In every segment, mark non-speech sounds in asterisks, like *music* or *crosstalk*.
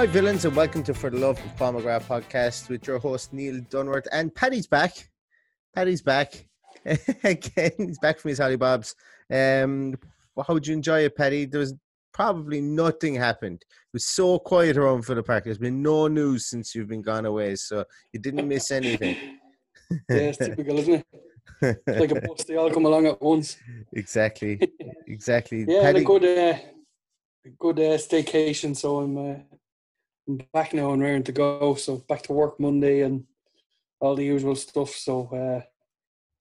Hi, villains, and welcome to For the Love of McGrath podcast with your host Neil Dunworth. And Paddy's back. Paddy's back *laughs* again. He's back from his Holly Bobs. Um, how would you enjoy it, Paddy? There was probably nothing happened. It was so quiet around for the park. There's been no news since you've been gone away, so you didn't miss anything. *laughs* yeah, it's typical, isn't it? It's like a *laughs* bus, they all come along at once. Exactly, exactly. yeah, Paddy... a good, uh, a good uh, staycation. So I'm uh, I'm back now and raring to go. So back to work Monday and all the usual stuff. So, uh,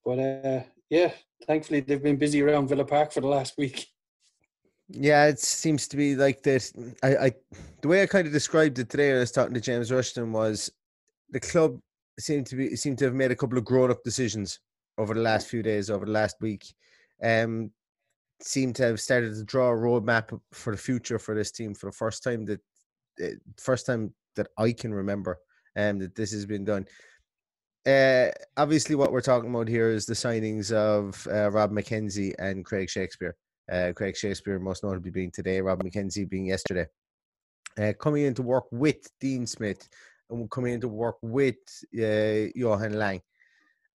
but uh, yeah, thankfully they've been busy around Villa Park for the last week. Yeah, it seems to be like this. I, I, the way I kind of described it today, I was talking to James Rushton, was the club seemed to be seemed to have made a couple of grown up decisions over the last few days, over the last week. Um, seem to have started to draw a roadmap for the future for this team for the first time that first time that I can remember um, that this has been done. Uh, obviously, what we're talking about here is the signings of uh, Rob McKenzie and Craig Shakespeare. Uh, Craig Shakespeare, most notably being today, Rob McKenzie being yesterday. Coming in to work with Dean Smith and coming in to work with Johan Lange.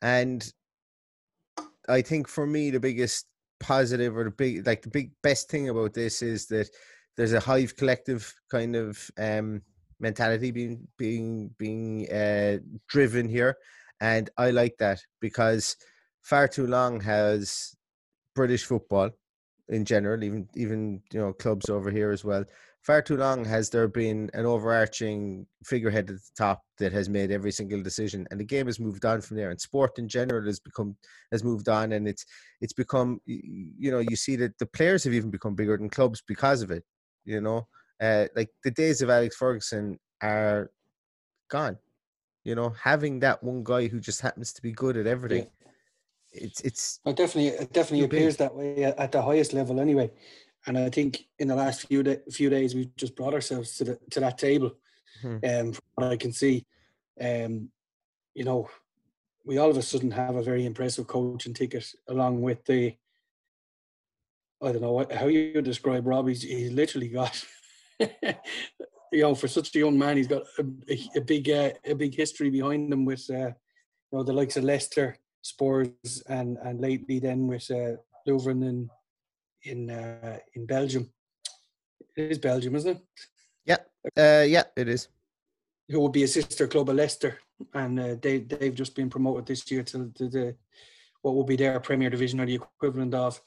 And I think for me, the biggest positive or the big, like the big best thing about this is that there's a hive collective kind of um, mentality being being being uh, driven here, and I like that because far too long has British football in general, even even you know clubs over here as well. Far too long has there been an overarching figurehead at the top that has made every single decision, and the game has moved on from there. And sport in general has become has moved on, and it's it's become you know you see that the players have even become bigger than clubs because of it. You know, uh, like the days of Alex Ferguson are gone. You know, having that one guy who just happens to be good at everything. Yeah. It's it's it definitely it definitely appears big. that way at the highest level anyway, and I think in the last few day, few days we've just brought ourselves to the to that table. Hmm. Um, from what I can see, um, you know, we all of a sudden have a very impressive coaching ticket along with the I don't know what, how you describe Rob. He's, he's literally got, *laughs* you know, for such a young man, he's got a, a, a big uh, a big history behind him with, uh, you know, the likes of Leicester, Spurs, and and lately then with uh, Leuven in in uh, in Belgium. It is Belgium, isn't it? Yeah, uh, yeah, it is. Who would be a sister club of Leicester, and uh, they they've just been promoted this year to, to the what will be their Premier Division or the equivalent of.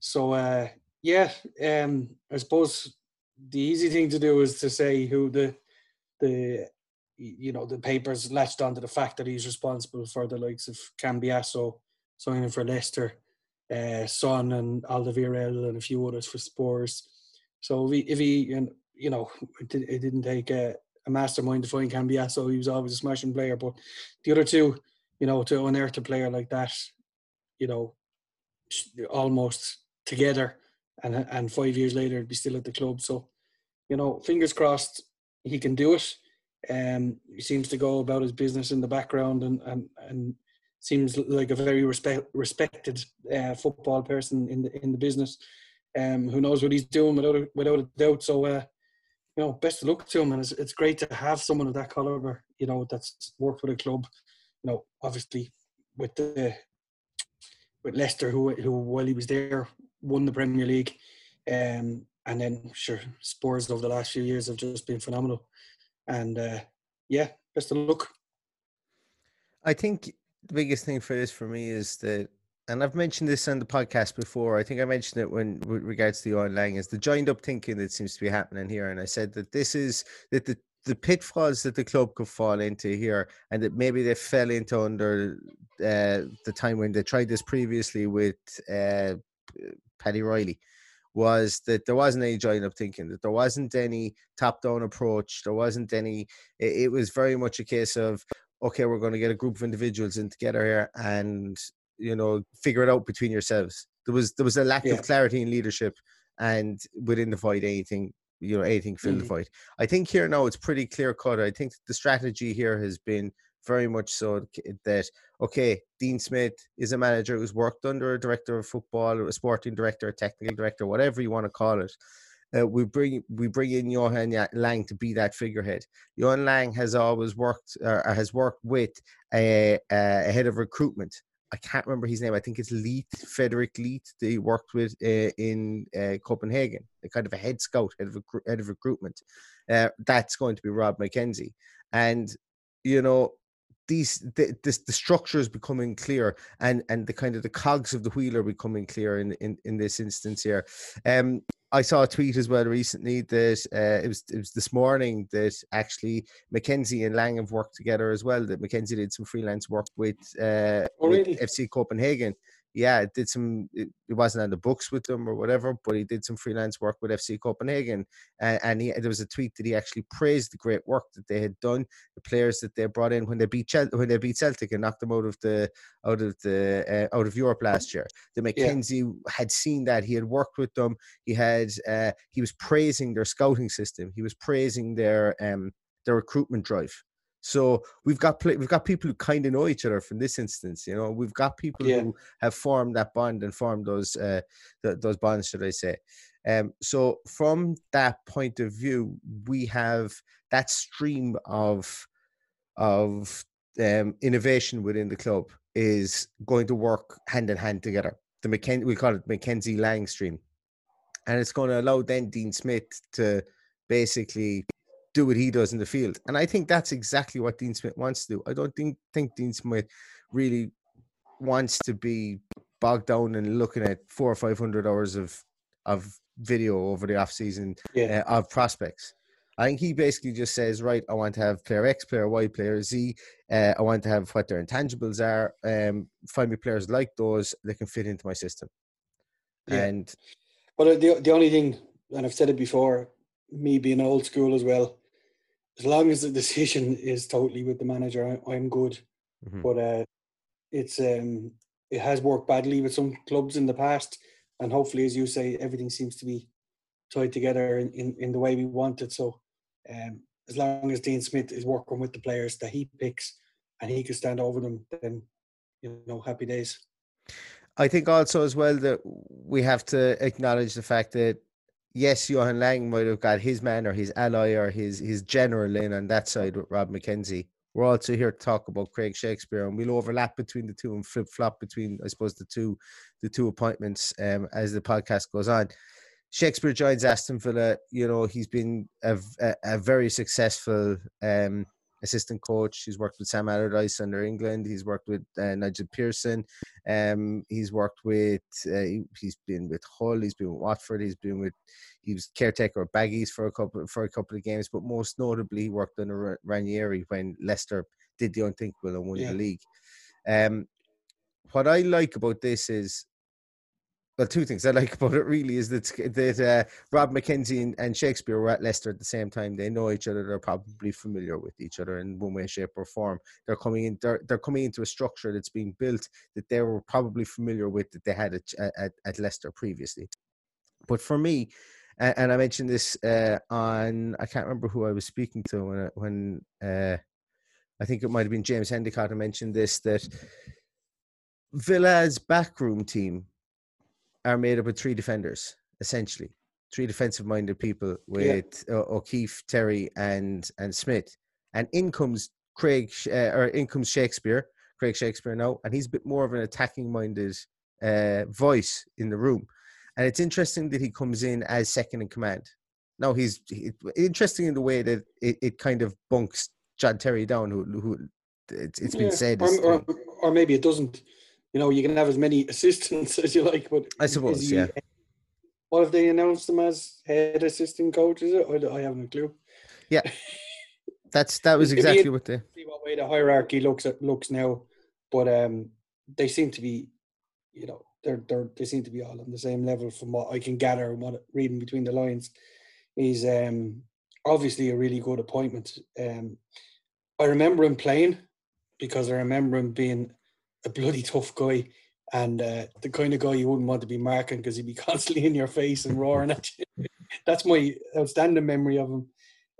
So uh, Yeah, um, I suppose the easy thing to do is to say who the the you know the papers latched onto the fact that he's responsible for the likes of Cambiasso signing for Leicester, uh, Son and Alderweireld and a few others for Spurs. So if he, if he you know, it, didn't take a, a, mastermind to find Cambiasso. He was always a smashing player. But the other two, you know, to unearth a player like that, you know, almost together, and and five years later, be still at the club. So, you know, fingers crossed, he can do it. Um, he seems to go about his business in the background and and and seems like a very respect, respected uh, football person in the in the business. Um, who knows what he's doing without a, without a doubt. So, uh, you know, best of luck to him, and it's, it's great to have someone of that caliber. You know, that's worked with a club. You know, obviously with the with Leicester, who who while he was there won the Premier League, um, and then sure Spurs over the last few years have just been phenomenal, and uh, yeah, best of luck. I think the biggest thing for this for me is that and I've mentioned this on the podcast before. I think I mentioned it when with regards to the Johan Lange is the joined up thinking that seems to be happening here. And I said that this is that the the pitfalls that the club could fall into here, and that maybe they fell into under uh, the time when they tried this previously with uh, Paddy Riley, was that there wasn't any joined up thinking, that there wasn't any top down approach, there wasn't any. It, it was very much a case of okay, we're going to get a group of individuals in together here and you know figure it out between yourselves. There was there was a lack yeah. of clarity in leadership, and within the void, anything you know anything filled mm. the void. I think here now it's pretty clear cut. I think the strategy here has been very much so that okay, Dean Smith is a manager who's worked under a director of football, a sporting director, a technical director, whatever you want to call it. Uh, we bring we bring in Johan Lange to be that figurehead. Johan Lange has always worked uh, has worked with a, a head of recruitment I can't remember his name. I think it's Leith, Frederick Leith, that he worked with uh, in uh, Copenhagen, a kind of a head scout, head of, head of recruitment. Uh, that's going to be Rob McKenzie. And, you know, these the, this, the structure is becoming clear and and the kind of the cogs of the wheel are becoming clear in in, in this instance here um I saw a tweet as well recently that uh, it was it was this morning that actually McKenzie and Lange have worked together as well. That McKenzie did some freelance work with, uh, oh, really? with FC Copenhagen yeah, it did some. It, it, wasn't on the books with them or whatever, but he did some freelance work with FC Copenhagen, and, and he, there was a tweet that he actually praised the great work that they had done, the players that they brought in when they beat Chel- when they beat Celtic and knocked them out of the out of the uh, out of Europe last year. The McKenzie yeah. had seen that he had worked with them. He had uh, he was praising their scouting system. He was praising their um their recruitment drive so we've got we've got people who kind of know each other from this instance. You know, we've got people yeah. who have formed that bond and formed those uh, th- those bonds, should I say? Um, so from that point of view, we have that stream of of um, innovation within the club is going to work hand in hand together. The McKen- we call it McKenzie Lange stream, and it's going to allow then Dean Smith to basically do what he does in the field. And I think that's exactly what Dean Smith wants to do. I don't think think Dean Smith really wants to be bogged down and looking at four or five hundred hours of of video over the off season yeah. uh, of prospects. I think he basically just says, right, I want to have player X, player Y, player Z. Uh, I want to have what their intangibles are. Um, find me players like those that can fit into my system. Yeah. And but the the only thing, and I've said it before, me being old school as well, as long as the decision is totally with the manager, I, am good. Mm-hmm. But uh, it's um, it has worked badly with some clubs in the past, and hopefully, as you say, everything seems to be tied together in, in, in the way we want it. So, um, as long as Dean Smith is working with the players that he picks, and he can stand over them, then you know, happy days. I think also as well that we have to acknowledge the fact that yes, Johan Lange might have got his man or his ally or his his general in on that side with Rob McKenzie. We're also here to talk about Craig Shakespeare, and we'll overlap between the two and flip flop between, I suppose, the two the two appointments um, as the podcast goes on. Shakespeare joins Aston Villa. You know, he's been a, a, a very successful um, assistant coach. He's worked with Sam Allardyce under England. He's worked with uh, Nigel Pearson. Um, he's worked with. Uh, he, has been with Hull. He's been with Watford. He's been with. He was caretaker of Baggies for a couple for a couple of games, but most notably, he worked under Ranieri when Leicester did the unthinkable and won yeah. the league. Um, what I like about this is well, two things I like *laughs* about it really is that that uh, Rob McKenzie and, and, Shakespeare were at Leicester at the same time. They know each other. They're probably familiar with each other in one way, shape, or form. They're coming in. They're, they're coming into a structure that's being built that they were probably familiar with that they had at, at, at Leicester previously. But for me, and, and I mentioned this uh, on I can't remember who I was speaking to when when uh, I think it might have been James Endicott. I mentioned this that Villa's backroom team are made up of three defenders, essentially three defensive minded people with yeah. O'Keefe, Terry, and and Smith. And in comes Craig uh, or in comes Shakespeare, Craig Shakespeare now, and he's a bit more of an attacking minded uh, voice in the room. And it's interesting that he comes in as second in command. Now he's he, interesting in the way that it, it kind of bunks John Terry down, who who it's, it's been said, or, or, or, maybe it doesn't you know, you can have as many *laughs* assistants as you like, but I suppose, he, yeah. What if they announced him as head assistant coach? Is it? I, I haven't a clue. Yeah, *laughs* that's that was exactly what the see what way the hierarchy looks at looks now, but um, they seem to be, you know, they're they're they seem to be all on the same level from what I can gather and what reading between the lines. is um obviously a really good appointment. Um, I remember him playing because I remember him being a bloody tough guy and uh, the kind of guy you wouldn't want to be marking because he'd be *laughs* constantly in your face and roaring at you. *laughs* That's my outstanding memory of him.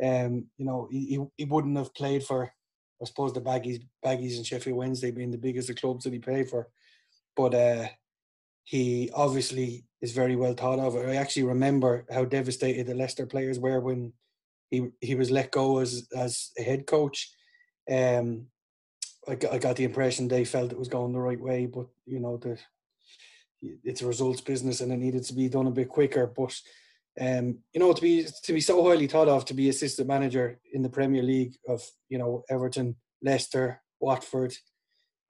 Um, you know, he, he wouldn't have played for, I suppose, the Baggies, Baggies and Sheffield Wednesday being the biggest of clubs that he played for. But uh, he obviously is very well thought of. I actually remember how devastated the Leicester players were when he he was let go as as a head coach. Um, I got, the impression they felt it was going the right way, but you know it's a results business and it needed to be done a bit quicker. But um, you know to be to be so highly thought of to be assistant manager in the Premier League of you know Everton, Leicester, Watford,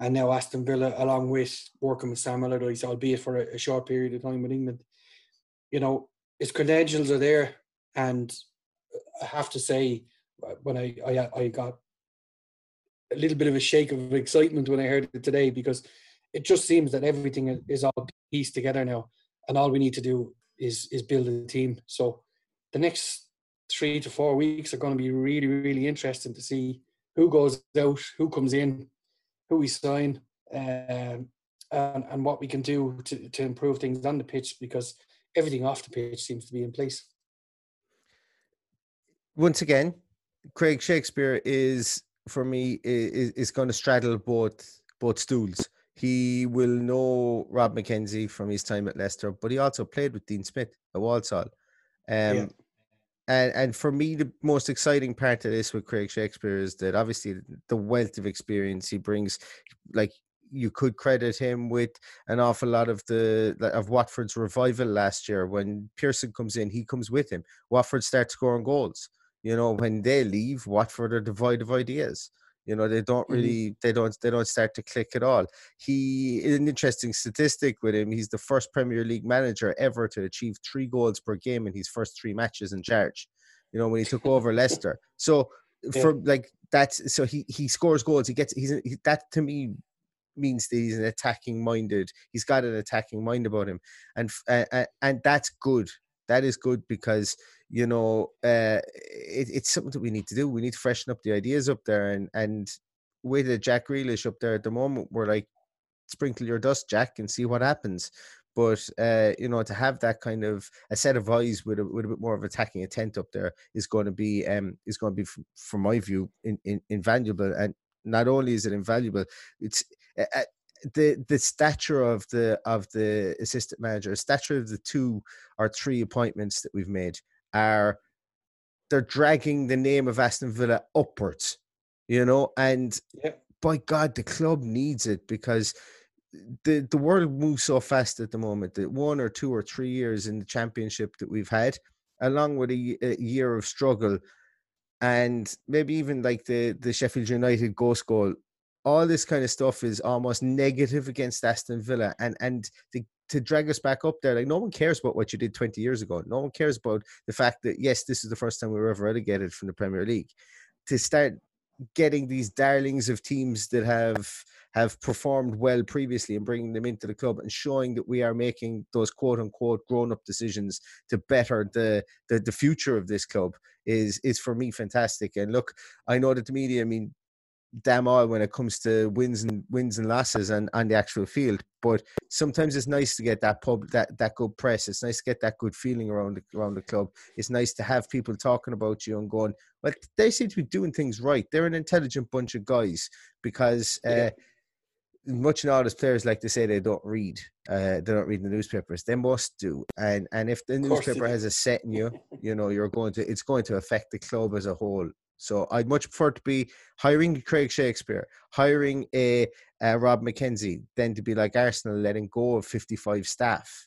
and now Aston Villa, along with working with Sam Allardyce, albeit for a, a short period of time with England. You know his credentials are there, and I have to say when I I, I got a little bit of a shake of excitement when I heard it today because it just seems that everything is all pieced together now, and all we need to do is is build a team. So the next three to four weeks are going to be really really interesting to see who goes out, who comes in, who we sign, um, and and what we can do to to improve things on the pitch because everything off the pitch seems to be in place. Once again, Craig Shakespeare is for me is, is going to straddle both both stools. He will know Rob McKenzie from his time at Leicester, but he also played with Dean Smith at Walsall. Um, yeah. And and for me, the most exciting part of this with Craig Shakespeare is that obviously the wealth of experience he brings, like you could credit him with an awful lot of the of Watford's revival last year. When Pearson comes in, he comes with him. Watford starts scoring goals you know, when they leave, Watford are devoid of ideas. You know, they don't mm-hmm. really, mm-hmm. they don't, they don't start to click at all. He, an interesting statistic with him, he's the first Premier League manager ever to achieve three goals per game in his first three matches in charge. You know, when he took over Leicester. So yeah. for like that's so he he scores goals. He gets he's he, that to me means that he's an attacking minded. He's got an attacking mind about him, and uh, and that's good. That is good because you know, uh, it, it's something that we need to do. We need to freshen up the ideas up there, and and with the Jack Grealish up there at the moment, we're like, sprinkle your dust, Jack, and see what happens. But uh, you know, to have that kind of a set of eyes with a, with a bit more of attacking intent up there is going to be um is going to be, from, from my view, in, in, invaluable. And not only is it invaluable, it's uh, the the stature of the of the assistant manager, stature of the two or three appointments that we've made are they're dragging the name of Aston Villa upwards, you know, and by God, the club needs it because the the world moves so fast at the moment that one or two or three years in the championship that we've had, along with a, a year of struggle, and maybe even like the the Sheffield United ghost goal. All this kind of stuff is almost negative against Aston Villa, and and the to drag us back up there. Like no one cares about what you did 20 years ago. No one cares about the fact that yes, this is the first time we were ever relegated from the Premier League. To start getting these darlings of teams that have have performed well previously and bringing them into the club and showing that we are making those quote unquote grown up decisions to better the, the the future of this club is is for me fantastic. And look, I know that the media, I mean, damn all when it comes to wins and wins and losses and on the actual field. But sometimes it's nice to get that pub that that good press. It's nice to get that good feeling around the, around the club. It's nice to have people talking about you and going, well, they seem to be doing things right. They're an intelligent bunch of guys because. Uh, yeah. Much and all as players like to say they don't read, uh, they don't read the newspapers. They must do, and and if the newspaper has a set in you, you know you're going to, it's going to affect the club as a whole so I'd much prefer to be hiring Craig Shakespeare, hiring a, a Rob McKenzie, than to be like Arsenal letting go of 55 staff.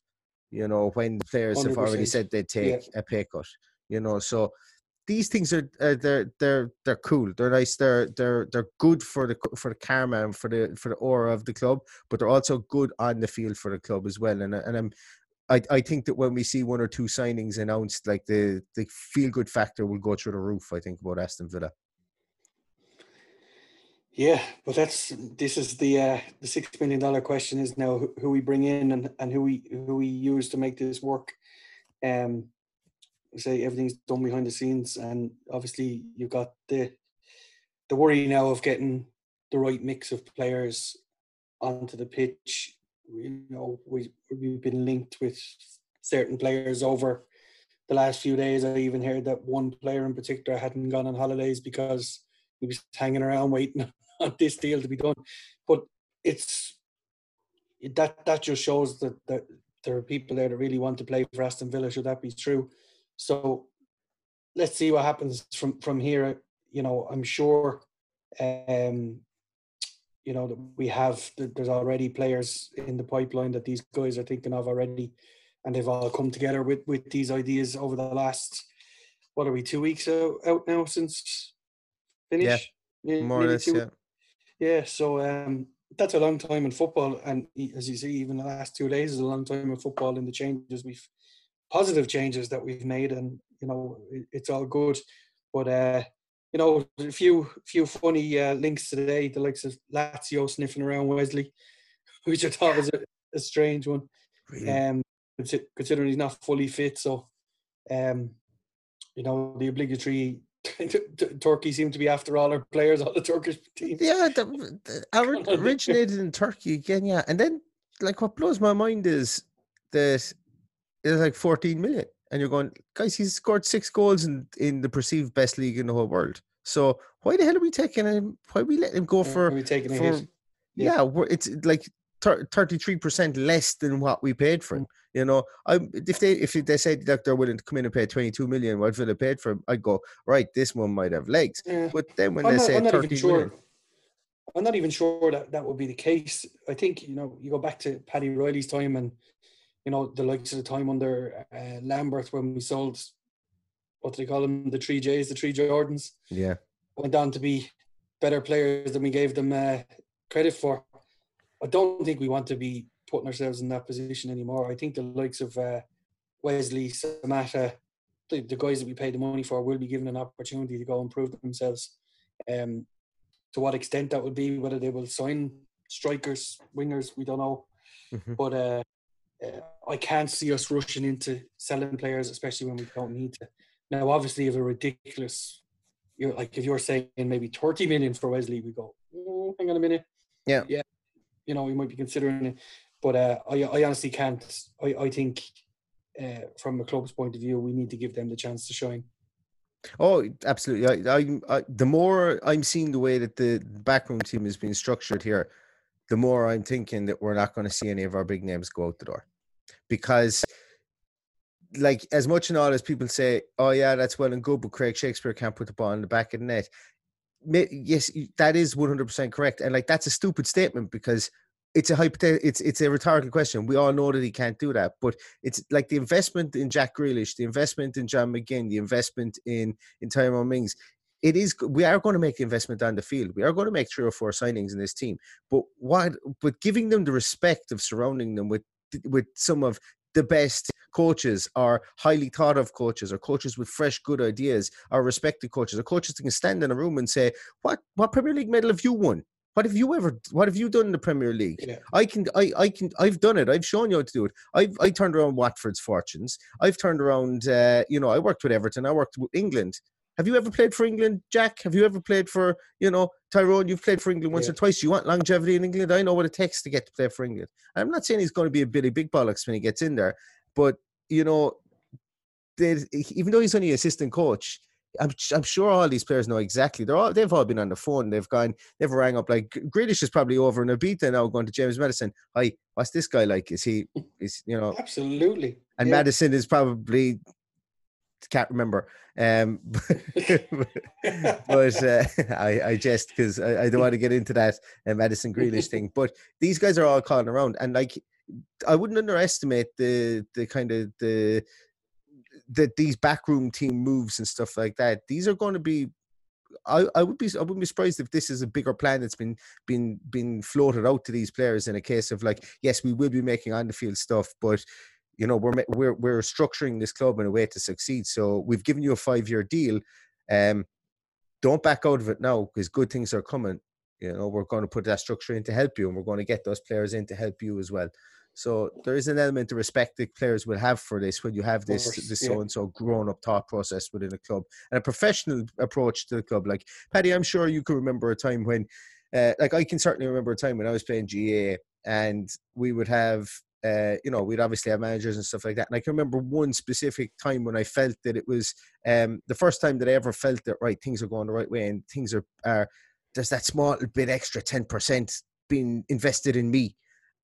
You know, when the players 100%. have already said they'd take yeah. a pay cut. You know, so these things are uh, they're they're they're cool. They're nice. They're they're they're good for the for the karma and for the for the aura of the club, but they're also good on the field for the club as well. And and I'm I, I think that when we see one or two signings announced, like the the feel good factor will go through the roof. I think about Aston Villa. Yeah, but that's this is the uh, the six million dollar question is now who, who, we bring in and, and who we who we use to make this work. Um, say everything's done behind the scenes, and obviously you've got the the worry now of getting the right mix of players onto the pitch you know, we we've been linked with certain players over the last few days. I even heard that one player in particular hadn't gone on holidays because he was hanging around waiting *laughs* on this deal to be done. But it's that that just shows that, that there are people there that really want to play for Aston Villa. Should that be true? So let's see what happens from from here. You know, I'm sure um, you know that we have there's already players in the pipeline that these guys are thinking of already and they've all come together with with these ideas over the last what are we two weeks out, now since finish? Yeah, yeah more or less yeah. yeah so um that's a long time in football and as you see even the last two days is a long time in football and the changes we've positive changes that we've made and you know it's all good. But uh you know, a few few funny uh, links today, the likes of Lazio sniffing around Wesley, *laughs* which I thought was a, a strange one. Really? Um, considering he's not fully fit, so um, you know, the obligatory *laughs* Turkey seemed to be after all our players, all the Turkish teams. Yeah, the, the, *laughs* originated in Turkey again, yeah. And then, like, what blows my mind is that it's like 14 million and you're going, guys, he's scored six goals in, in the perceived best league in the whole world. So why the hell are we taking him? Why are we letting him go for? Are we taking for? Yeah, yeah it's like thirty-three percent less than what we paid for him. Mm. You know, I if they if they said that they're willing to come in and pay twenty-two million, what Villa paid for him, I'd go right. This one might have legs. Yeah. But then when I'm they not, say thirty sure. million, I'm not even sure that that would be the case. I think you know you go back to Paddy Riley's time and you know, the likes of the time under uh, Lambert when we sold, what do they call them, the three J's, the three Jordans. Yeah. Went on to be better players than we gave them uh, credit for. I don't think we want to be putting ourselves in that position anymore. I think the likes of uh, Wesley, Samatta, the, the, guys that we pay the money for will be given an opportunity to go and prove themselves. Um, to what extent that will be, whether they will sign strikers, wingers, we don't know. Mm-hmm. But uh, uh, I can't see us rushing into selling players, especially when we don't need to. Now, obviously, if a ridiculous, you're like if you're saying maybe 30 million for Wesley, we go, oh, hang on a minute. Yeah. Yeah. You know, we might be considering it. But uh, I, I honestly can't. I, I think uh, from a club's point of view, we need to give them the chance to shine. Oh, absolutely. I, I, I, the more I'm seeing the way that the backroom team is being structured here, the more I'm thinking that we're not going to see any of our big names go out the door. Because, like, as much and all as people say, oh, yeah, that's well and good, but Craig Shakespeare can't put the ball in the back of the net. Yes, that is 100% correct. And, like, that's a stupid statement because it's a hypothetical it's it's a rhetorical question. We all know that he can't do that, but it's like the investment in Jack Grealish, the investment in John McGinn, the investment in in Tyrone Mings it is we are going to make the investment down the field. We are going to make three or four signings in this team. But what but giving them the respect of surrounding them with with some of the best coaches or highly thought of coaches or coaches with fresh good ideas or respected coaches or coaches that can stand in a room and say what what premier league medal have you won? What have you ever what have you done in the premier league? Yeah. i can i i can i've done it. I've shown you how to do it. I've i turned around watford's fortunes. I've turned around uh, you know i worked with everton. I worked with england have you ever played for England, Jack? Have you ever played for, you know, Tyrone? You've played for England once yeah. or twice. You want longevity in England? I know what it takes to get to play for England. I'm not saying he's going to be a Billy Big Bollocks when he gets in there, but, you know, even though he's only assistant coach, I'm, I'm sure all these players know exactly. They're all they've all been on the phone. They've gone, they've rang up like Grealish is probably over in Ibiza now, going to James Maddison. Hi, what's this guy like? Is he? *laughs* Is you know? Absolutely. And yeah. Maddison is probably can't remember. Um, *laughs* *laughs* but uh, I, I just because I, I, don't want to get into that uh, Maddison Grealish thing. But these guys are all calling around, and like I wouldn't underestimate the the kind of the that these backroom team moves and stuff like that. These are going to be. I, I would be I wouldn't be surprised if this is a bigger plan that's been been been floated out to these players in a case of like yes we will be making on the field stuff but you know we're we're we're structuring this club in a way to succeed. So we've given you a five year deal um don't back out of it now because good things are coming. You know we're going to put that structure in to help you and we're going to get those players in to help you as well. So there is an element of respect that players will have for this when you have this course, this so and so grown up thought process within a club and a professional approach to the club. Like Paddy, I'm sure you can remember a time when, uh, like I can certainly remember a time when I was playing GA and we would have uh, you know, we'd obviously have managers and stuff like that. And I can remember one specific time when I felt that it was um, the first time that I ever felt that right things are going the right way and things are are there's that small bit extra ten percent being invested in me,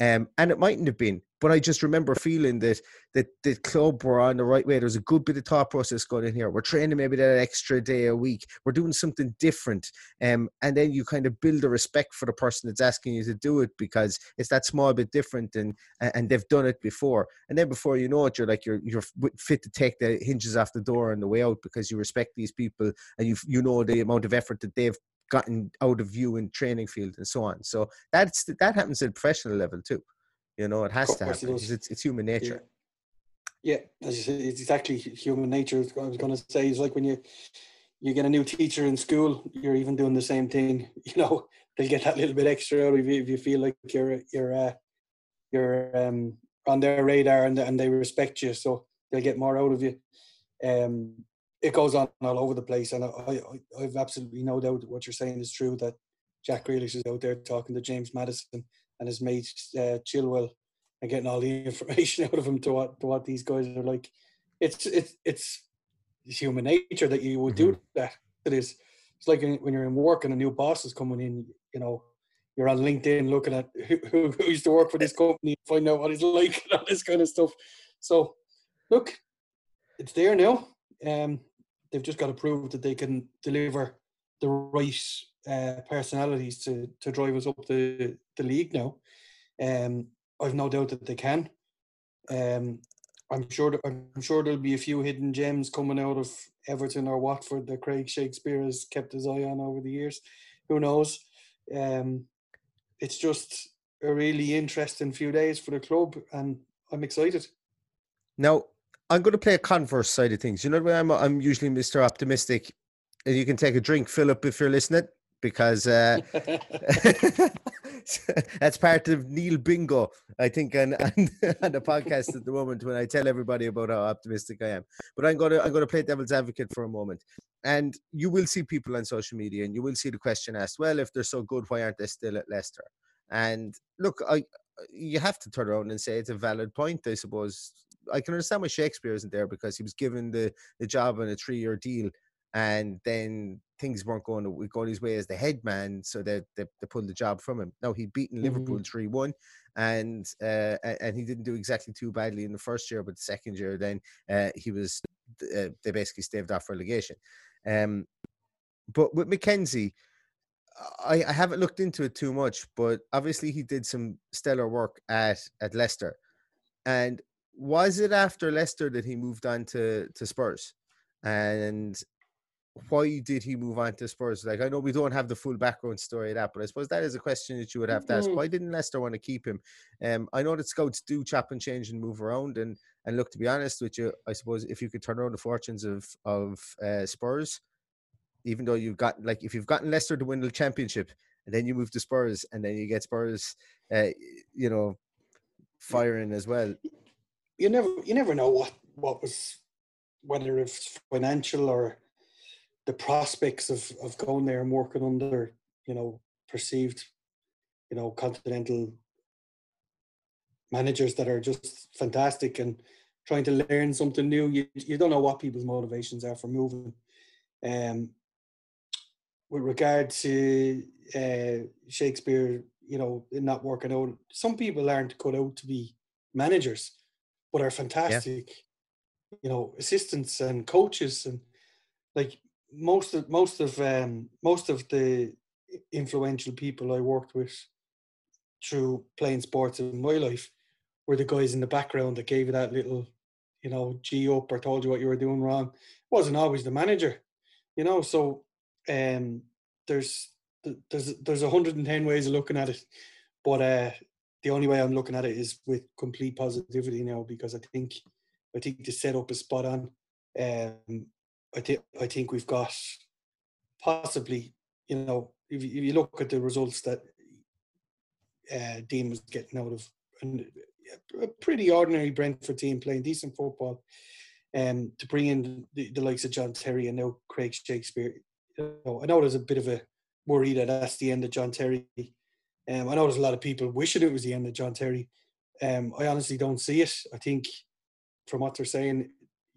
um, and it mightn't have been, but I just remember feeling that that the club were on the right way. There's a good bit of thought process going in here. We're training maybe that extra day a week. We're doing something different. Um, and then you kind of build a respect for the person that's asking you to do it because it's that small bit different and and they've done it before. And then before you know it, you're like you're you're fit to take the hinges off the door on the way out because you respect these people and you you know the amount of effort that they've gotten out of you in training field and so on. So that's that happens at professional level too. You know, it has to happen because it's, it's human nature. Yeah. yeah, as you say, it's exactly human nature. I was going to say, it's like when you you get a new teacher in school, you're even doing the same thing. *laughs* You know, they'll get that little bit extra out of you if you feel like you're you're uh, you're um, on their radar and and they respect you, so they'll get more out of you. Um, it goes on all over the place, and I, I I've absolutely no doubt what you're saying is true. That Jack Grealish is out there talking to James Maddison and his mate uh, Chilwell and getting all the *laughs* information out of him to what to what these guys are like. It's it's it's, it's human nature that you would mm-hmm. do that. It is. It's like when you're in work and a new boss is coming in. You know, you're on LinkedIn looking at who, who, who used to work for this company, find out what he's *laughs* like and all this kind of stuff. So, look, it's there now. Um, they've just got to prove that they can deliver the right uh, personalities to to drive us up the the league now. Um, I've no doubt that they can. Um, I'm sure I'm sure there'll be a few hidden gems coming out of Everton or Watford that Craig Shakespeare has kept his eye on over the years. Who knows? Um, it's just a really interesting few days for the club, and I'm excited. Now, I'm going to play a converse side of things. You know, I'm I'm usually Mr. Optimistic, and you can take a drink, Philip, if you're listening because uh, *laughs* *laughs* that's part of Neil Bingo, I think, on, *laughs* on, on, the podcast at the moment when I tell everybody about how optimistic I am. But I'm gonna I'm gonna play devil's advocate for a moment, and you will see people on social media, and you will see the question asked: Well, if they're so good, why aren't they still at Leicester? And look, I you have to turn around and say it's a valid point, I suppose. I can understand why Shakespeare isn't there because he was given the, the job on a three year deal and then things weren't going to going his way as the head man, so they, they, they pulled the job from him. Now he'd beaten Liverpool mm-hmm. 3 1, and uh, and he didn't do exactly too badly in the first year, but the second year, then uh, he was uh, they basically staved off relegation. Um, but with McKenzie. I, I haven't looked into it too much, but obviously he did some stellar work at at Leicester. And was it after Leicester that he moved on to to Spurs? And why did he move on to Spurs? Like I know we don't have the full background story of that, but I suppose that is a question that you would have to ask. Mm-hmm. Why didn't Leicester want to keep him? Um, I know that scouts do chop and change and move around, and and look to be honest with you, I suppose if you could turn around the fortunes of of uh, Spurs, even though you've got like if you've gotten Leicester to win the championship, and then you move to Spurs, and then you get Spurs, uh, you know, firing as well. You never you never know what what was whether it's financial or the prospects of, of going there and working under, you know, perceived, you know, continental managers that are just fantastic and trying to learn something new. You you don't know what people's motivations are for moving. Um with regard to uh, Shakespeare, you know, not working out, some people aren't cut out to be managers, but are fantastic, yeah. you know, assistants and coaches and like most of most of um, most of the influential people I worked with through playing sports in my life were the guys in the background that gave you that little, you know, G up or told you what you were doing wrong. It wasn't always the manager, you know. So um, there's there's there's 110 ways of looking at it, but uh, the only way I'm looking at it is with complete positivity now because I think I think the setup is spot on. Um, I think I think we've got possibly, you know, if, if you look at the results that uh, Dean was getting out of a pretty ordinary Brentford team playing decent football, um, to bring in the, the likes of John Terry and now Craig Shakespeare. You know, I know there's a bit of a worry that that's the end of John Terry. Um, I know there's a lot of people wishing it was the end of John Terry. Um, I honestly don't see it. I think from what they're saying,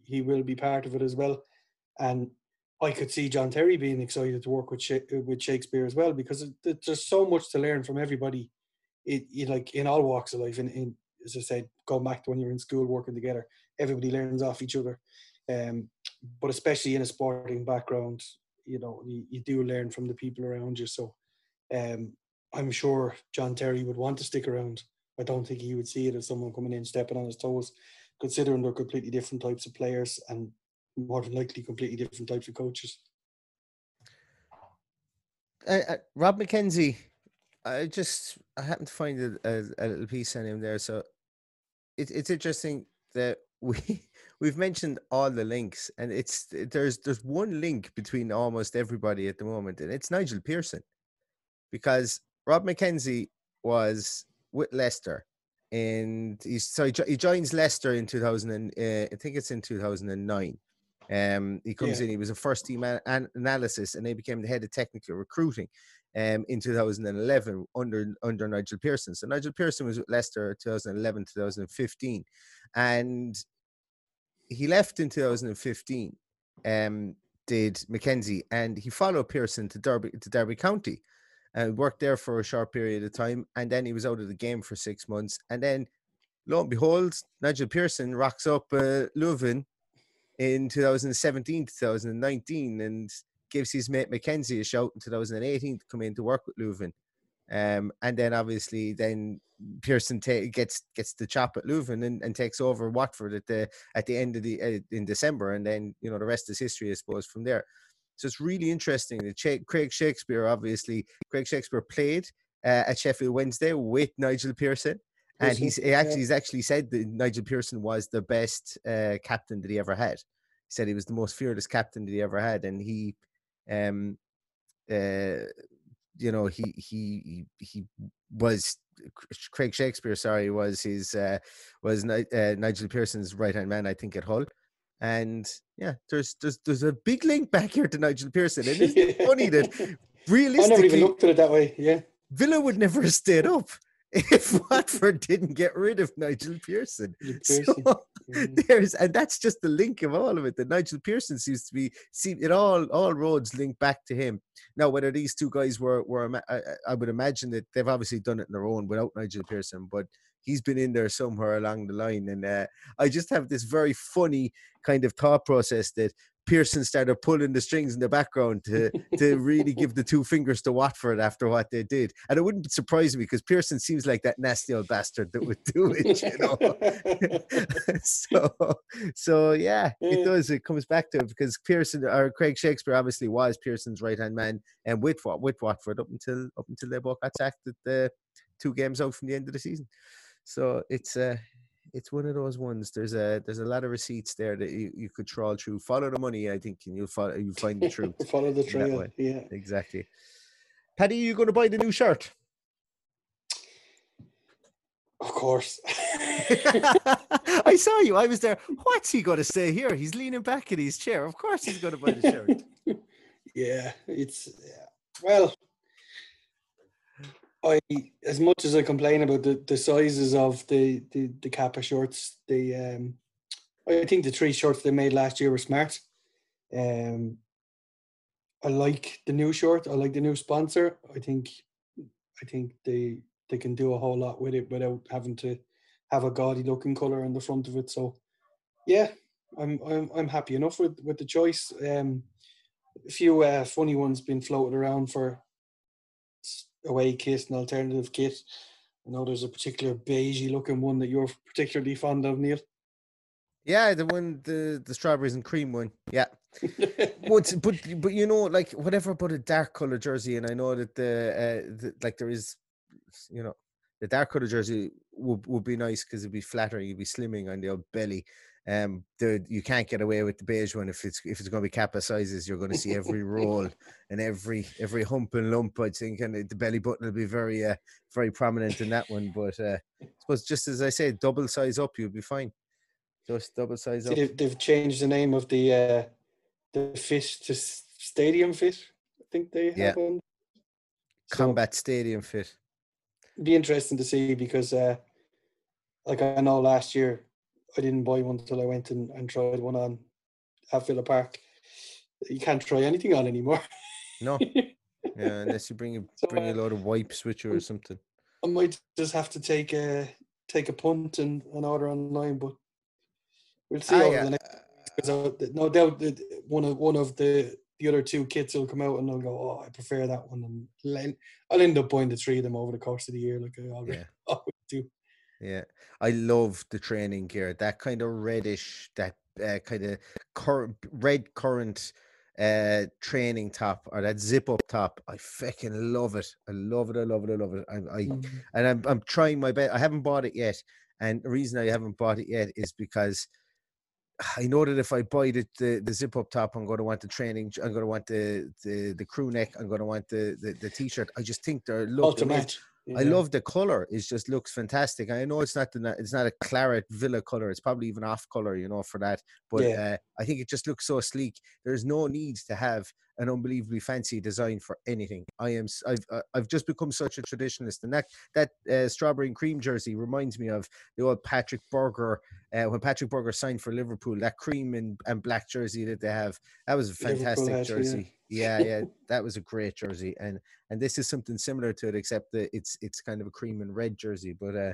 he will be part of it as well. And I could see John Terry being excited to work with with Shakespeare as well because there's so much to learn from everybody. It, it like in all walks of life. In, in as I said, going back to when you're in school working together, everybody learns off each other. Um, but especially in a sporting background, you know, you, you do learn from the people around you. So um, I'm sure John Terry would want to stick around. I don't think he would see it as someone coming in stepping on his toes, considering they're completely different types of players and more than likely completely different types of coaches. Uh, uh, Rob McKenzie, I just I happened to find a, a, a little piece on him there. So it, it's interesting that we *laughs* we've mentioned all the links, and it's there's there's one link between almost everybody at the moment, and it's Nigel Pearson, because Rob McKenzie was with Leicester, and he's so he joins Leicester in 2000. And, uh, I think it's in 2009. Um, he comes yeah. in. He was a first team an- analysis, and he became the head of technical recruiting. Um, in 2011 under under Nigel Pearson. So Nigel Pearson was with Leicester 2011 2015, and he left in 2015. Um, did McKenzie, and he followed Pearson to Derby to Derby County, and worked there for a short period of time, and then he was out of the game for six months, and then lo and behold, Nigel Pearson rocks up uh, Leuven in 2017, 2019, and gives his mate McKenzie a shout in 2018 to come in to work with Leuven. Um, and then obviously then Pearson ta- gets gets the chop at Leuven and, and takes over Watford at the at the end of the uh, in December, and then you know the rest is history, I suppose, from there. So it's really interesting that Craig Shakespeare, obviously, Craig Shakespeare played uh, at Sheffield Wednesday with Nigel Pearson, and he's he actually he's actually said that Nigel Pearson was the best uh, captain that he ever had. He said he was the most fearless captain that he ever had, and he um, uh, you know, he he he was Craig Shakespeare. Sorry, was his uh, was uh, Nigel Pearson's right hand man. I think at Hull. And yeah, there's there's there's a big link back here to Nigel Pearson. And isn't it funny that realistically, *laughs* I never even looked at it that way. Yeah, Villa would never have stayed up *laughs* if Watford didn't get rid of Nigel Pearson. Pearson. *laughs* So mm-hmm. there's and that's just the link of all of it. That Nigel Pearson seems to be see it all all roads link back to him. Now whether these two guys were were I, I would imagine that they've obviously done it on their own without Nigel Pearson, but he's been in there somewhere along the line. And uh, I just have this very funny kind of thought process that Pearson started pulling the strings in the background to to really give the two fingers to Watford after what they did. And it wouldn't surprise me because Pearson seems like that nasty old bastard that would do it, you know. *laughs* *laughs* so so yeah, it does. It comes back to it because Pearson or Craig Shakespeare obviously was Pearson's right hand man and with with Watford up until up until they both got sacked at the two games out from the end of the season. So it's uh it's one of those ones. There's a there's a lot of receipts there that you, you could trawl through. Follow the money, I think, and you'll follow you find the *laughs* truth. follow the trail. Yeah, exactly. Paddy, you going to buy the new shirt? Of course. *laughs* I saw you. I was there. What's he going to say here? He's leaning back in his chair. Of course, he's going to buy the shirt. *laughs* yeah, it's yeah. well. I as much as I complain about the, the sizes of the the, the Kappa shorts, the um, I think the three shorts they made last year were smart. Um, I like the new short. I like the new sponsor. I think I think they they can do a whole lot with it without having to have a gaudy looking color on the front of it. So yeah, I'm I'm I'm happy enough with with the choice. Um, a few uh, funny ones been floated around for away kit and alternative kit. I know there's a particular beigey looking one that you're particularly fond of, Neil. Yeah, the one the the strawberries and cream one. Yeah. *laughs* but but but you know, like whatever about a dark color jersey, and I know that the, uh, the like there is, you know, the dark color jersey would would be nice because it'd be flatter, you'd be slimming on the old belly. Um, the, you can't get away with the beige one if it's if it's going to be kappa sizes. You're going to see every roll and every every hump and lump. I think, and the belly button will be very uh, very prominent in that one. But uh, I suppose just as I said, double size up, you'll be fine. Just double size up. They've, they've changed the name of the uh, the fit to Stadium Fit. I think they have yeah. one. Combat so, Stadium Fit. Be interesting to see because, uh, like I know last year I didn't buy one until I went and, and tried one on at Villa Park. You can't try anything on anymore. No. *laughs* yeah, unless you bring a so, bring a uh, load of wipes with you or something. I might just have to take a take a punt and, and order online, but we'll see ah, over yeah. the next. Because no doubt that one of one of the the other two kits will come out and they'll go, oh, I prefer that one, and I'll end up buying the three of them over the course of the year, like I already yeah. *laughs* always do. Yeah, I love the training gear. That kind of reddish, that uh, kind of cur- red current uh training top or that zip up top i fucking love it i love it i love it i love it i, I mm-hmm. and I'm, I'm trying my best i haven't bought it yet and the reason i haven't bought it yet is because I know that if I buy the, the, the zip up top, I'm going to want the training. I'm going to want the the, the crew neck. I'm going to want the the, the t-shirt. I just think they're look. Ultimate. Yeah. I love the color. It just looks fantastic. I know it's not the it's not a claret villa color. It's probably even off color, you know, for that. But yeah. uh, I think it just looks so sleek. There's no need to have an unbelievably fancy design for anything. I am I've uh, I've just become such a traditionalist, and that that uh, strawberry and cream jersey reminds me of the old Patrik Berger uh, when Patrik Berger signed for Liverpool. That cream and, and black jersey that they have that was a fantastic jersey. Yeah. Yeah, yeah, *laughs* that was a great jersey, and and this is something similar to it, except that it's it's kind of a cream and red jersey. But uh,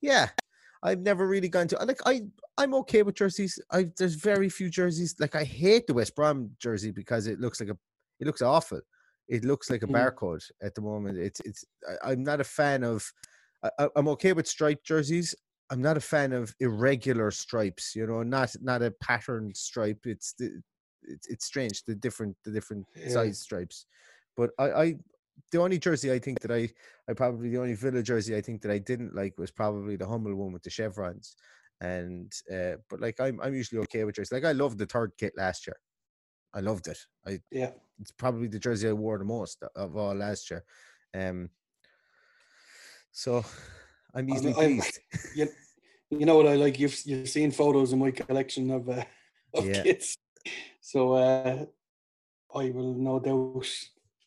yeah, I've never really gone to like I I'm okay with jerseys. I there's very few jerseys like I hate the West Brom jersey because it looks like a it looks awful. It looks like a mm. barcode at the moment. It's it's I, am not a fan of. I, I'm okay with striped jerseys. I'm not a fan of irregular stripes. You know, not not a patterned stripe. It's the it's it's strange the different the different yeah. size stripes. But I, I the only jersey I think that I, I probably the only Villa jersey I think that I didn't like was probably the Hummel one with the chevrons. And uh, but like I'm I'm usually okay with jerseys. Like I loved the third kit last year. I loved it. I yeah. It's probably the jersey I wore the most of all last year. Um. So, I'm easily I'm, pleased. I'm, you, you know what I like? You've you've seen photos in my collection of uh, *laughs* of yeah. kits. So uh, I will no doubt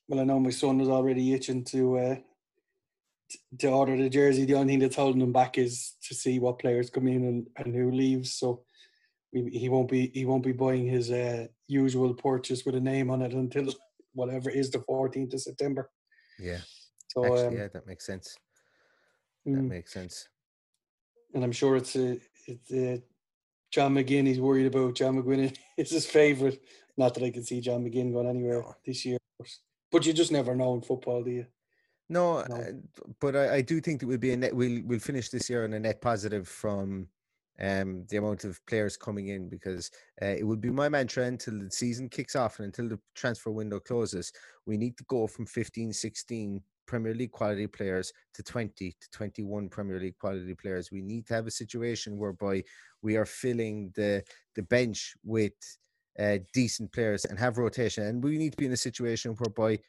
well, I know my son is already itching to uh, to order the jersey. The only thing that's holding him back is to see what players come in and, and who leaves. So he won't be he won't be buying his uh, usual purchase with a name on it until *laughs* whatever is the 14th of September. Yeah. So Actually, um, yeah, that makes sense. That mm, makes sense. And I'm sure it's a it's a John McGinn he's worried about. John McGinn *laughs* is his favourite. Not that I can see John McGinn going anywhere no. this year, but you just never know in football, do you? No, no. Uh, but I, I, do think that we'll be a net. We'll we'll finish this year on a net positive from um, the amount of players coming in because uh, it would be my mantra until the season kicks off and until the transfer window closes. We need to go from 15, 16 Premier League quality players to 20 to 21 Premier League quality players. We need to have a situation whereby we are filling the the bench with uh, decent players and have rotation. And we need to be in a situation whereby,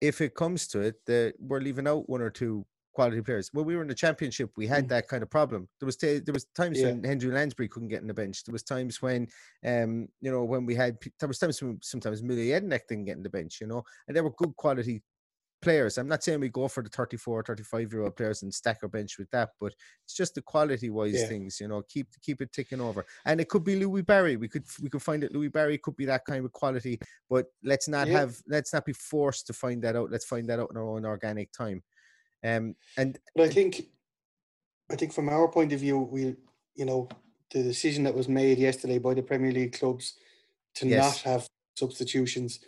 if it comes to it, that we're leaving out one or two quality players. When we were in the championship, we had mm. that kind of problem. There was t- there was times yeah. when Henry Lansbury couldn't get in the bench. There was times when, um, you know, when we had there was times when sometimes Mile Jedinak didn't get in the bench. You know, and they were good quality players. I'm not saying we go for the 34, 35 year old players and stack our bench with that, but it's just the quality wise yeah. things, you know, keep keep it ticking over. And it could be Louie Barry. We could we could find that Louie Barry could be that kind of quality, but let's not yeah. have let's not be forced to find that out. Let's find that out in our own organic time. Um and but I think I think from our point of view, we you know, the decision that was made yesterday by the Premier League clubs to yes. not have substitutions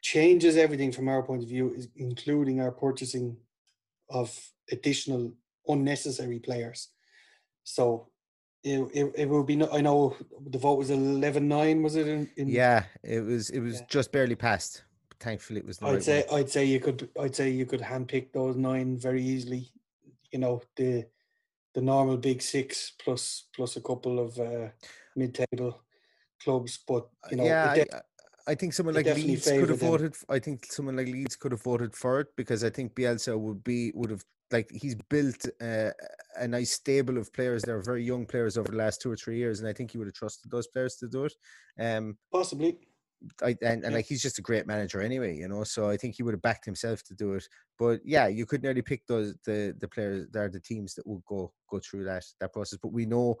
changes everything from our point of view, including our purchasing of additional unnecessary players. So it, it, it will be no, I know the vote was 11-9 was it in, in, yeah it was it was yeah. just barely passed thankfully it was I'd right say one. I'd say you could I'd say you could handpick those nine very easily you know the the normal big six plus plus a couple of uh, mid-table clubs but you know yeah I, I think someone like Leeds could have voted. I think someone like Leeds could have voted for it because I think Bielsa would be would have like he's built uh, a nice stable of players. They're very young players over the last two or three years, and I think he would have trusted those players to do it. Um, Possibly. I and, and like he's just a great manager anyway, you know. So I think he would have backed himself to do it. But yeah, you could nearly pick those the the players. They're the teams that will go go through that that process. But we know.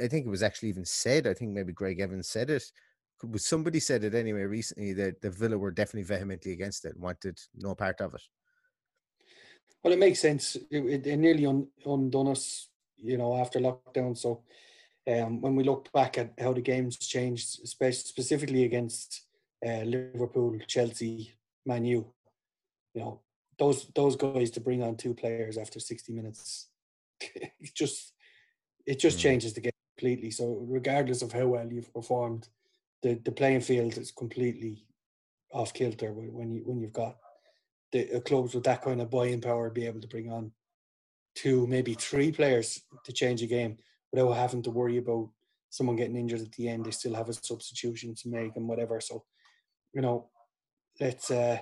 I think it was actually even said. I think maybe Gregg Evans said it somebody said it anyway recently that the Villa were definitely vehemently against it and wanted no part of it. Well, it makes sense. It, it, it nearly un, undone us, you know, after lockdown. So um, when we look back at how the games changed, especially specifically against uh, Liverpool, Chelsea, Man U, you know, those those guys to bring on two players after 60 minutes, *laughs* it just it just mm. changes the game completely. So regardless of how well you've performed, the the playing field is completely off kilter when you when you've got the clubs with that kind of buying power be able to bring on two maybe three players to change a game without having to worry about someone getting injured at the end. They still have a substitution to make and whatever. So, you know, let's uh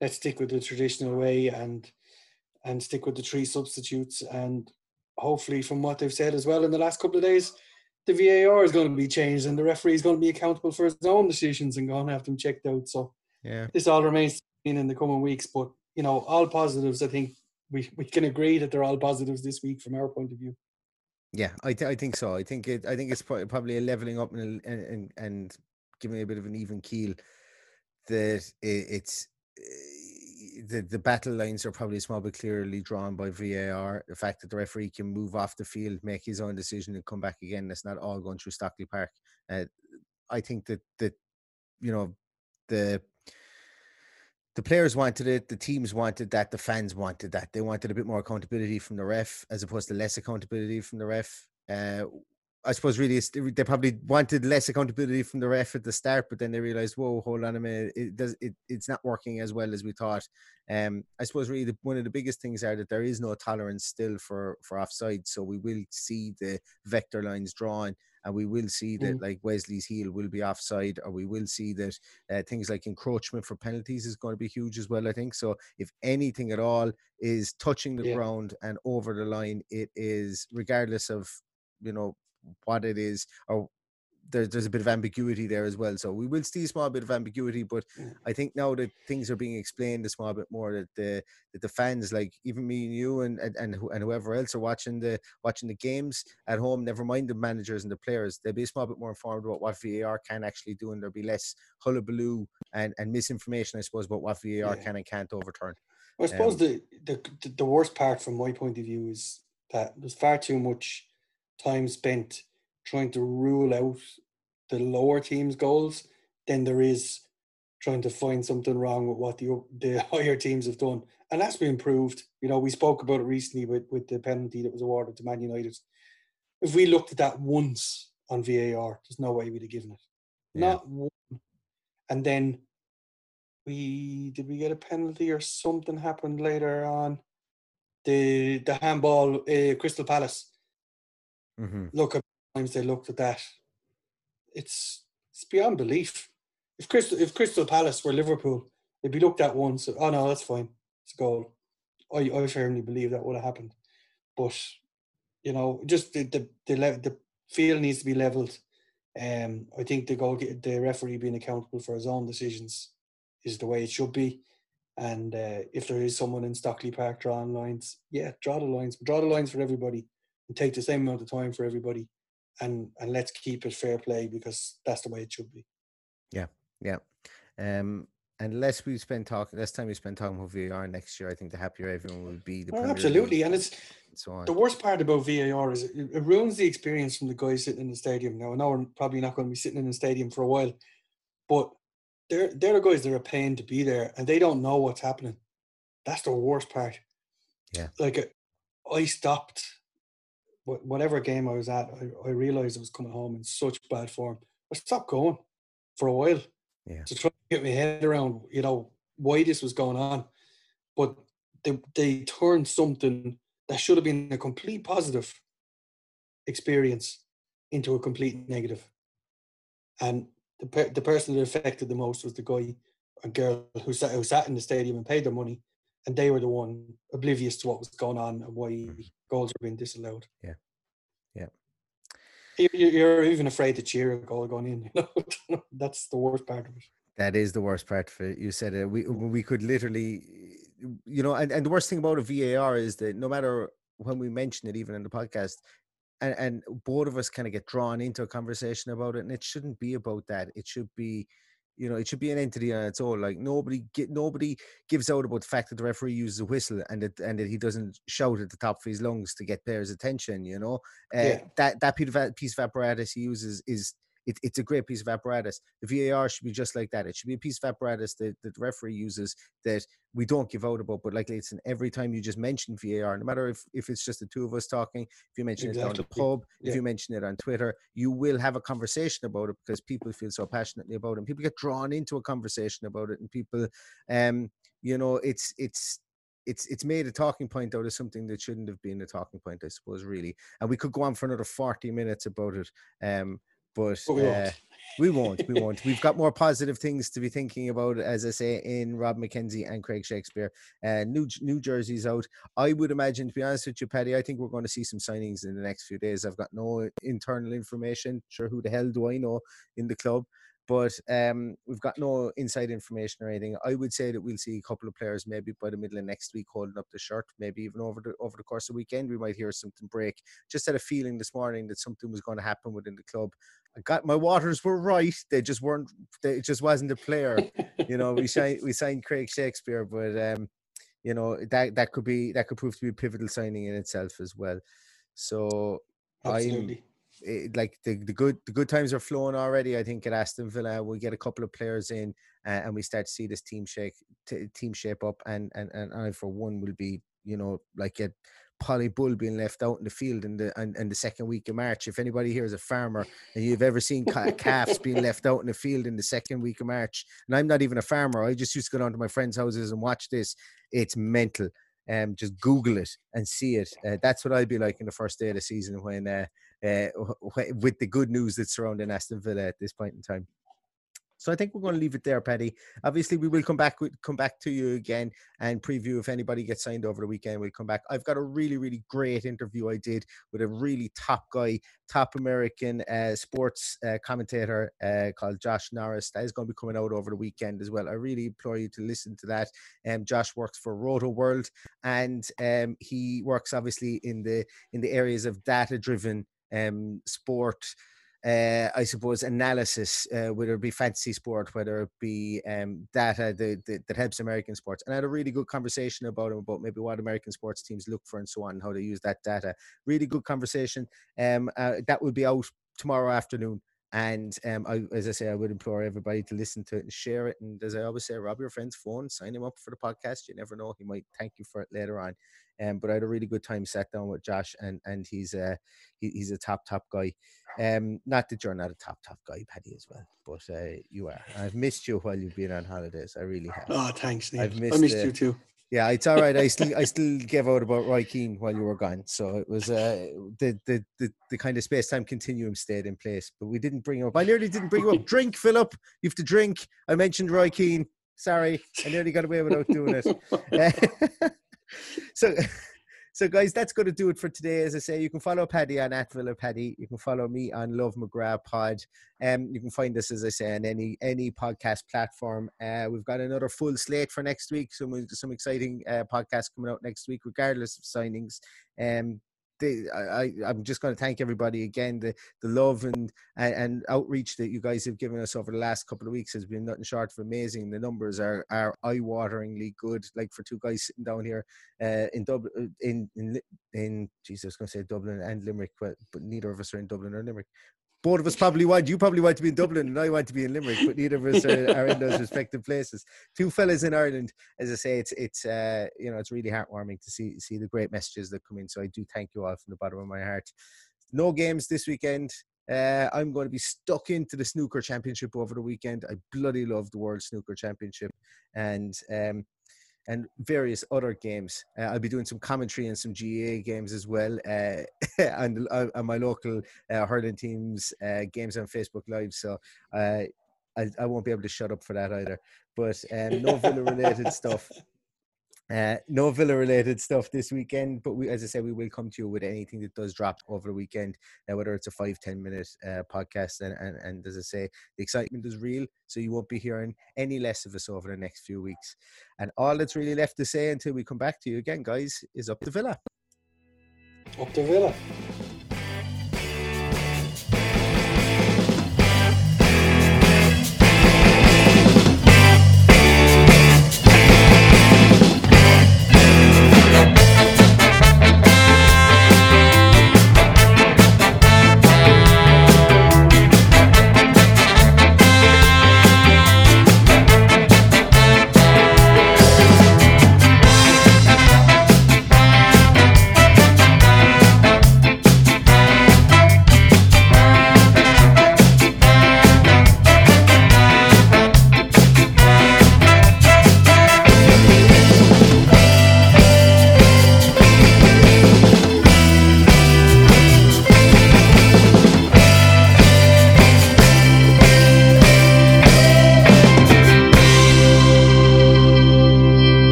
let's stick with the traditional way and and stick with the three substitutes and hopefully from what they've said as well in the last couple of days the VAR is going to be changed and the referee is going to be accountable for his own decisions and going to have them checked out. So yeah, this all remains in the coming weeks. But you know, all positives. I think we we can agree that they're all positives this week from our point of view. Yeah, I th- I think so. I think it. I think it's probably a leveling up and and and giving a bit of an even keel. That it, it's the, the battle lines are probably small but clearly drawn by VAR. The fact that the referee can move off the field, make his own decision, and come back again. That's not all going through Stockley Park. Uh, I think that that you know the the players wanted it, the teams wanted that, the fans wanted that. They wanted a bit more accountability from the ref as opposed to less accountability from the ref. Uh, I suppose really they probably wanted less accountability from the ref at the start, but then they realized, whoa, hold on a minute, it does it, it's not working as well as we thought. Um, I suppose really the, one of the biggest things are that there is no tolerance still for for offside, so we will see the vector lines drawn, and we will see that mm. like Wesley's heel will be offside, or we will see that uh, things like encroachment for penalties is going to be huge as well. I think so. If anything at all is touching the yeah. ground and over the line, it is regardless of you know what it is or there, there's a bit of ambiguity there as well. So we will see a small bit of ambiguity, but mm. I think now that things are being explained a small bit more, that the that the fans, like even me and you and and and, and whoever else are watching the watching the games at home, never mind the managers and the players, they'll be a small bit more informed about what VAR can actually do, and there'll be less hullabaloo and and misinformation, I suppose, about what VAR yeah. can and can't overturn. I suppose um, the, the the worst part from my point of view is that there's far too much time spent trying to rule out the lower team's goals than there is trying to find something wrong with what the the *laughs* higher teams have done, and that's been proved. You know, we spoke about it recently with with the penalty that was awarded to Man United. If we looked at that once on VAR, there's no way we'd have given it. Yeah. Not one. And then we did we get a penalty or something happened later on. The the handball, uh, Crystal Palace. Mm-hmm. Look at times they looked at that. It's it's beyond belief. If Crystal if Crystal Palace were Liverpool, it'd be looked at once. Oh no, that's fine. It's a goal. I, I firmly believe that would have happened. But you know, just the the the, the field needs to be leveled. Um, I think the goal the referee being accountable for his own decisions is the way it should be. And uh, if there is someone in Stockley Park drawing lines, yeah, draw the lines, draw the lines for everybody, and take the same amount of time for everybody, and and let's keep it fair play because that's the way it should be. Yeah, yeah. Um, unless we spend talking, less time we spend talking about VAR next year, I think the happier everyone will be. The oh, absolutely, and it's so the worst part about VAR is it, it, ruins the experience from the guys sitting in the stadium. Now I know we're probably not going to be sitting in the stadium for a while, but they're they're the guys that are paying to be there, and they don't know what's happening. That's the worst part. Yeah, like I stopped whatever game I was at. I, I realized I was coming home in such bad form. I stopped going for a while. Yeah, to try to get my head around, you know, why this was going on. But they they turned something that should have been a complete positive experience into a complete negative. And the per- the person that affected the most was the guy and girl who sat who sat in the stadium and paid their money, and they were the one oblivious to what was going on and why mm. Goals were being disallowed. Yeah, yeah. You're even afraid to cheer a goal going in. *laughs* You know, *laughs* that's the worst part of it. That is the worst part of it. You said it. We we could literally, you know, and, and the worst thing about a VAR is that no matter when we mention it, even in the podcast, and, and both of us kind of get drawn into a conversation about it and it shouldn't be about that it should be you know it should be an entity on its own like nobody get nobody gives out about the fact that the referee uses a whistle and that and that he doesn't shout at the top of his lungs to get players attention you know uh, yeah. that that piece of apparatus he uses is it, it's a great piece of apparatus. The VAR should be just like that. It should be a piece of apparatus that, that the referee uses that we don't give out about. But like listen, every time you just mention VAR, no matter if, if it's just the two of us talking, if you mention exactly. it on the pub, yeah. if you mention it on Twitter, you will have a conversation about it because people feel so passionately about it. And people get drawn into a conversation about it, and people, um, you know, it's it's it's it's made a talking point out of something that shouldn't have been a talking point, I suppose, really. And we could go on for another 40 minutes about it. Um, but, we, uh, won't. we won't. We *laughs* won't. We've got more positive things to be thinking about, as I say, in Rob McKenzie and Craig Shakespeare. Uh, new New Jersey's out. I would imagine, to be honest with you, Paddy, I think we're going to see some signings in the next few days. I've got no internal information. Sure, who the hell do I know in the club? But um, we've got no inside information or anything. I would say that we'll see a couple of players maybe by the middle of next week holding up the shirt. Maybe even over the over the course of the weekend, we might hear something break. Just had a feeling this morning that something was going to happen within the club. I got my waters were right. They just weren't. They, it just wasn't a player. you know, we signed we signed Craig Shakespeare, but um, you know that that could be that could prove to be a pivotal signing in itself as well. So Absolutely. I'm it, like the, the good the good times are flowing already. I think at Aston Villa we get a couple of players in uh, and we start to see this team shake t- team shape up and, and and I for one will be you know like a Polly Bull being left out in the field in the in the second week of March. If anybody here is a farmer and you've ever seen *laughs* calves being left out in the field in the second week of March, and I'm not even a farmer, I just used to go down to my friends' houses and watch this. It's mental. Um, just Google it and see it. Uh, that's what I'd be like in the first day of the season when uh, uh, with the good news that's surrounding Aston Villa at this point in time. So I think we're going to leave it there, Paddy. Obviously, we will come back with, come back to you again and preview if anybody gets signed over the weekend. We'll come back. I've got a really, really great interview I did with a really top guy, top American uh, sports uh, commentator uh, called Josh Norris. That is going to be coming out over the weekend as well. I really implore you to listen to that. Um, Josh works for Rotoworld, and um, he works obviously in the in the areas of data driven um, sport, uh, I suppose, analysis, uh, whether it be fantasy sport, whether it be um, data that, that, that, helps American sports. And I had a really good conversation about him, about maybe what American sports teams look for and so on, and how they use that data. Really good conversation. Um, uh, that will be out tomorrow afternoon. And um, I, as I say, I would implore everybody to listen to it and share it. And as I always say, rob your friend's phone, sign him up for the podcast. You never know; he might thank you for it later on. Um, but I had a really good time sat down with Josh, and and he's a he, he's a top top guy. Um, not that you're not a top top guy, Paddy, as well, but uh, you are. I've missed you while you've been on holidays. I really have. Oh, thanks. Neil. I've missed, I missed uh, you too. Yeah, it's all right. I still I still gave out about Roy Keane while you were gone, so it was uh, the, the the the kind of space time continuum stayed in place, but we didn't bring up. I nearly didn't bring up. Drink, Philip. You have to drink. I mentioned Roy Keane. Sorry, I nearly got away without doing it. *laughs* *laughs* so. So, guys, that's going to do it for today. As I say, you can follow Paddy on at Villa Paddy. You can follow me on Love McGrath Pod. Um, you can find us, as I say, on any any podcast platform. Uh, we've got another full slate for next week. Some some exciting uh, podcasts coming out next week, regardless of signings. Um, the, I, I'm just going to thank everybody again. The the love and, and, and outreach that you guys have given us over the last couple of weeks has been nothing short of amazing. The numbers are are eye wateringly good. Like for two guys sitting down here uh, in Dublin, in in in Jesus, I was going to say Dublin and Limerick, but, but neither of us are in Dublin or Limerick both of us probably want. You probably want to be in Dublin, and I want to be in Limerick, but neither of us are, *laughs* are in those respective places. Two fellas in Ireland, as I say, it's it's uh, you know it's really heartwarming to see see the great messages that come in. So I do thank you all from the bottom of my heart. No games this weekend. Uh, I'm going to be stuck into the snooker championship over the weekend. I bloody love the World Snooker Championship, and um, and various other games. Uh, I'll be doing some commentary and some GAA games as well, uh, *laughs* and uh, on my local uh, hurling teams uh, games on Facebook Live. So uh, I, I won't be able to shut up for that either. But um, no *laughs* Villa related stuff. Uh, no Villa related stuff this weekend, but we, as I said, we will come to you with anything that does drop over the weekend, uh, whether it's a five ten minute uh, podcast. And, and, and as I say, the excitement is real, so you won't be hearing any less of us over the next few weeks. And all that's really left to say until we come back to you again, guys, is up to Villa. Up to Villa.